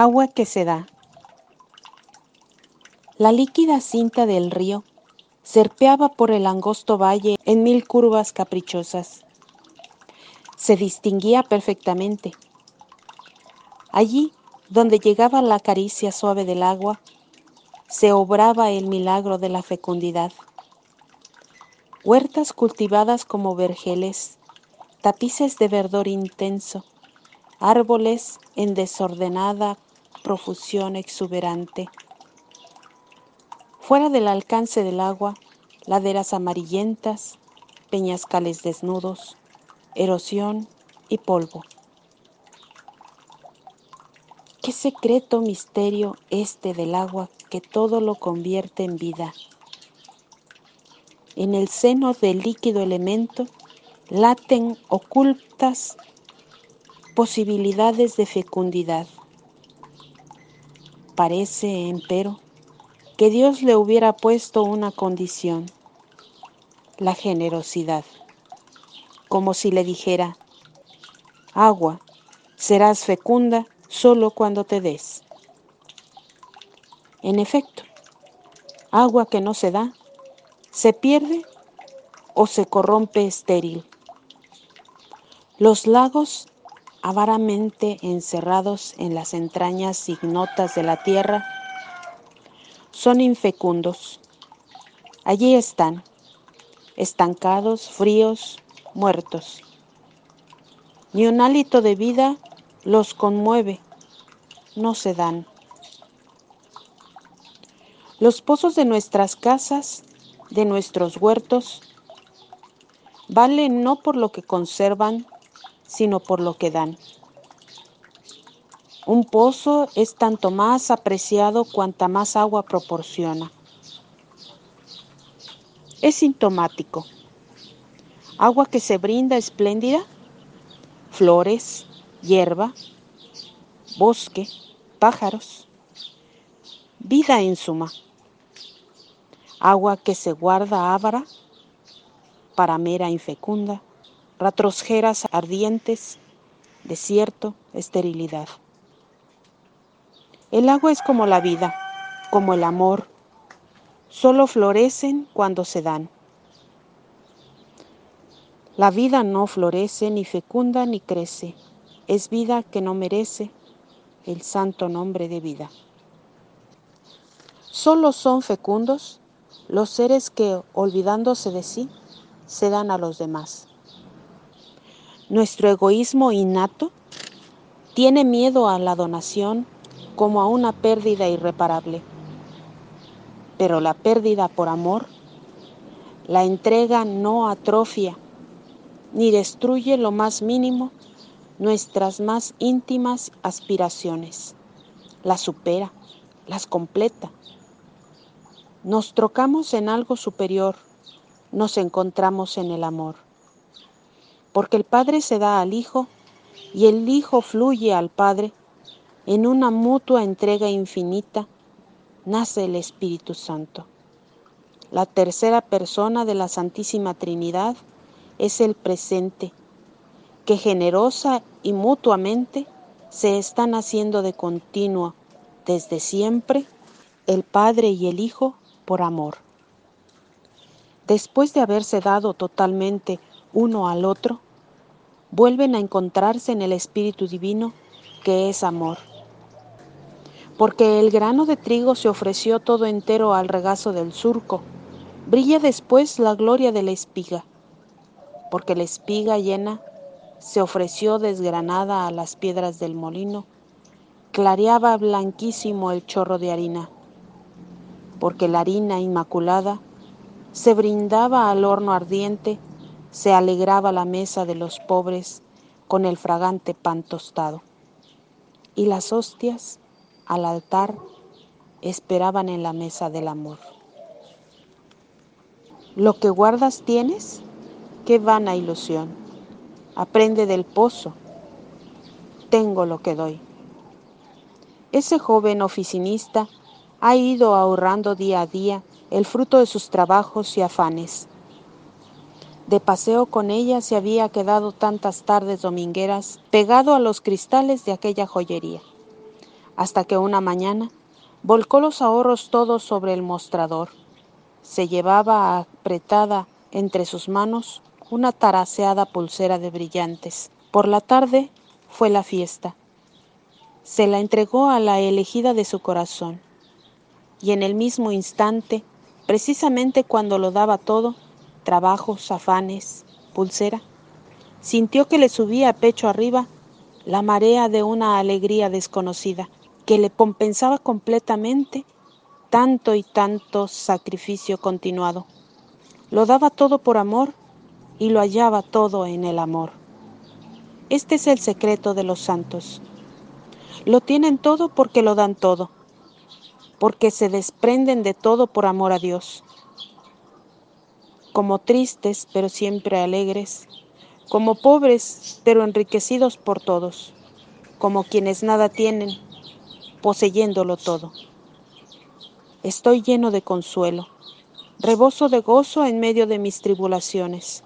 Agua que se da. La líquida cinta del río serpeaba por el angosto valle en mil curvas caprichosas. Se distinguía perfectamente. Allí, donde llegaba la caricia suave del agua, se obraba el milagro de la fecundidad. Huertas cultivadas como vergeles, tapices de verdor intenso, árboles en desordenada profusión exuberante. Fuera del alcance del agua, laderas amarillentas, peñascales desnudos, erosión y polvo. Qué secreto misterio este del agua que todo lo convierte en vida. En el seno del líquido elemento laten ocultas posibilidades de fecundidad. Parece, empero, que Dios le hubiera puesto una condición, la generosidad, como si le dijera, agua, serás fecunda solo cuando te des. En efecto, agua que no se da, se pierde o se corrompe estéril. Los lagos avaramente encerrados en las entrañas ignotas de la tierra, son infecundos. Allí están, estancados, fríos, muertos. Ni un hálito de vida los conmueve, no se dan. Los pozos de nuestras casas, de nuestros huertos, valen no por lo que conservan, sino por lo que dan. Un pozo es tanto más apreciado cuanta más agua proporciona. Es sintomático. Agua que se brinda espléndida, flores, hierba, bosque, pájaros, vida en suma. Agua que se guarda ávara, para mera infecunda ratrosjeras ardientes, desierto, esterilidad. El agua es como la vida, como el amor, solo florecen cuando se dan. La vida no florece, ni fecunda, ni crece, es vida que no merece el santo nombre de vida. Solo son fecundos los seres que, olvidándose de sí, se dan a los demás. Nuestro egoísmo innato tiene miedo a la donación como a una pérdida irreparable. Pero la pérdida por amor, la entrega no atrofia ni destruye lo más mínimo nuestras más íntimas aspiraciones. Las supera, las completa. Nos trocamos en algo superior, nos encontramos en el amor porque el Padre se da al Hijo y el Hijo fluye al Padre, en una mutua entrega infinita nace el Espíritu Santo. La tercera persona de la Santísima Trinidad es el presente, que generosa y mutuamente se están haciendo de continuo desde siempre el Padre y el Hijo por amor. Después de haberse dado totalmente uno al otro, vuelven a encontrarse en el Espíritu Divino, que es amor. Porque el grano de trigo se ofreció todo entero al regazo del surco, brilla después la gloria de la espiga, porque la espiga llena se ofreció desgranada a las piedras del molino, clareaba blanquísimo el chorro de harina, porque la harina inmaculada se brindaba al horno ardiente se alegraba la mesa de los pobres con el fragante pan tostado. Y las hostias al altar esperaban en la mesa del amor. Lo que guardas tienes, qué vana ilusión. Aprende del pozo. Tengo lo que doy. Ese joven oficinista ha ido ahorrando día a día el fruto de sus trabajos y afanes de paseo con ella se había quedado tantas tardes domingueras pegado a los cristales de aquella joyería, hasta que una mañana volcó los ahorros todos sobre el mostrador. Se llevaba apretada entre sus manos una taraseada pulsera de brillantes. Por la tarde fue la fiesta. Se la entregó a la elegida de su corazón. Y en el mismo instante, precisamente cuando lo daba todo, trabajos, afanes, pulsera, sintió que le subía pecho arriba la marea de una alegría desconocida, que le compensaba completamente tanto y tanto sacrificio continuado. Lo daba todo por amor y lo hallaba todo en el amor. Este es el secreto de los santos. Lo tienen todo porque lo dan todo, porque se desprenden de todo por amor a Dios. Como tristes, pero siempre alegres, como pobres, pero enriquecidos por todos, como quienes nada tienen, poseyéndolo todo. Estoy lleno de consuelo, reboso de gozo en medio de mis tribulaciones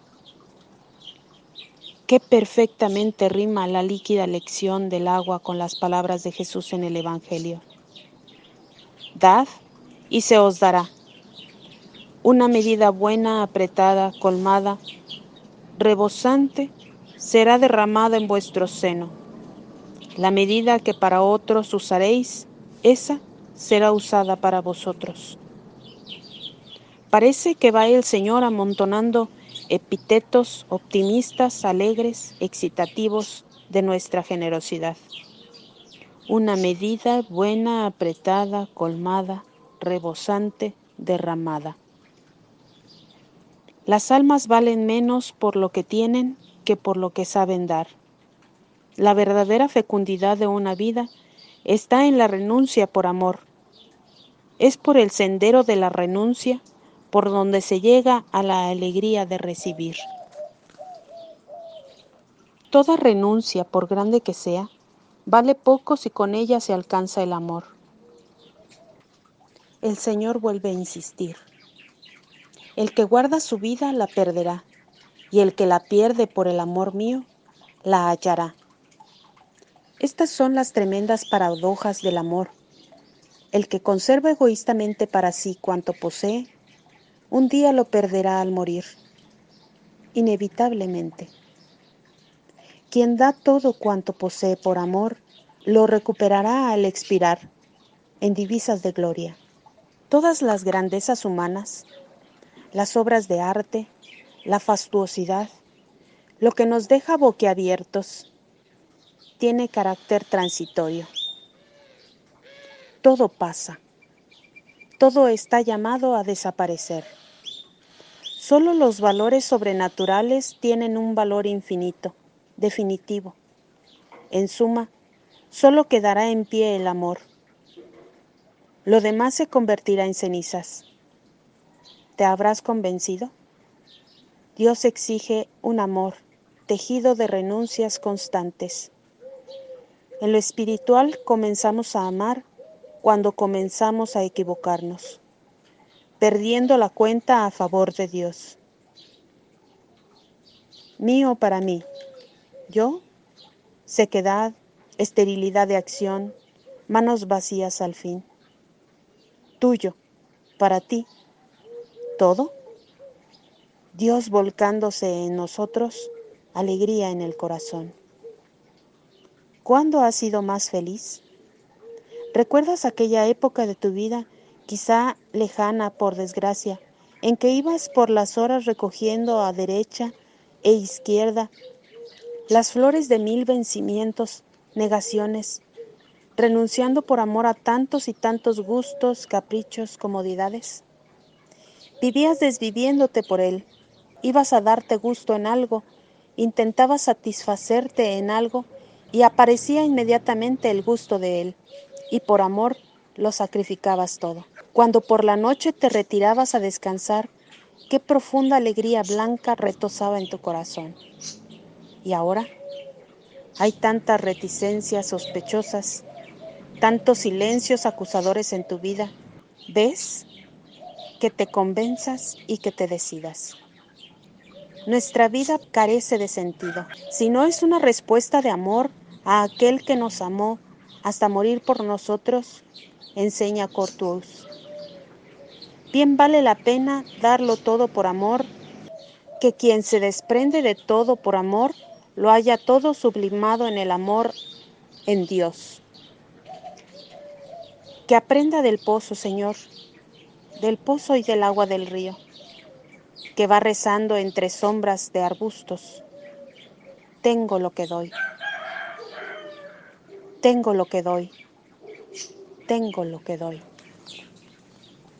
Qué perfectamente rima la líquida lección del agua con las palabras de Jesús en el Evangelio. Dad y se os dará. Una medida buena, apretada, colmada, rebosante, será derramada en vuestro seno. La medida que para otros usaréis, esa será usada para vosotros. Parece que va el Señor amontonando epítetos optimistas, alegres, excitativos de nuestra generosidad. Una medida buena, apretada, colmada, rebosante, derramada. Las almas valen menos por lo que tienen que por lo que saben dar. La verdadera fecundidad de una vida está en la renuncia por amor. Es por el sendero de la renuncia por donde se llega a la alegría de recibir. Toda renuncia, por grande que sea, vale poco si con ella se alcanza el amor. El Señor vuelve a insistir. El que guarda su vida la perderá, y el que la pierde por el amor mío, la hallará. Estas son las tremendas paradojas del amor. El que conserva egoístamente para sí cuanto posee, un día lo perderá al morir, inevitablemente. Quien da todo cuanto posee por amor, lo recuperará al expirar, en divisas de gloria. Todas las grandezas humanas, las obras de arte, la fastuosidad, lo que nos deja boquiabiertos, tiene carácter transitorio. Todo pasa, todo está llamado a desaparecer. Solo los valores sobrenaturales tienen un valor infinito, definitivo. En suma, solo quedará en pie el amor. Lo demás se convertirá en cenizas. ¿Te habrás convencido? Dios exige un amor tejido de renuncias constantes. En lo espiritual comenzamos a amar cuando comenzamos a equivocarnos perdiendo la cuenta a favor de Dios. Mío para mí, yo, sequedad, esterilidad de acción, manos vacías al fin. Tuyo, para ti, todo. Dios volcándose en nosotros, alegría en el corazón. ¿Cuándo has sido más feliz? ¿Recuerdas aquella época de tu vida quizá lejana por desgracia, en que ibas por las horas recogiendo a derecha e izquierda las flores de mil vencimientos, negaciones, renunciando por amor a tantos y tantos gustos, caprichos, comodidades. Vivías desviviéndote por él, ibas a darte gusto en algo, intentabas satisfacerte en algo y aparecía inmediatamente el gusto de él, y por amor lo sacrificabas todo. Cuando por la noche te retirabas a descansar, qué profunda alegría blanca retosaba en tu corazón. Y ahora hay tantas reticencias sospechosas, tantos silencios acusadores en tu vida. ¿Ves? Que te convenzas y que te decidas. Nuestra vida carece de sentido. Si no es una respuesta de amor a aquel que nos amó hasta morir por nosotros, enseña Cortus. Bien vale la pena darlo todo por amor, que quien se desprende de todo por amor, lo haya todo sublimado en el amor en Dios. Que aprenda del pozo, Señor, del pozo y del agua del río, que va rezando entre sombras de arbustos. Tengo lo que doy. Tengo lo que doy. Tengo lo que doy.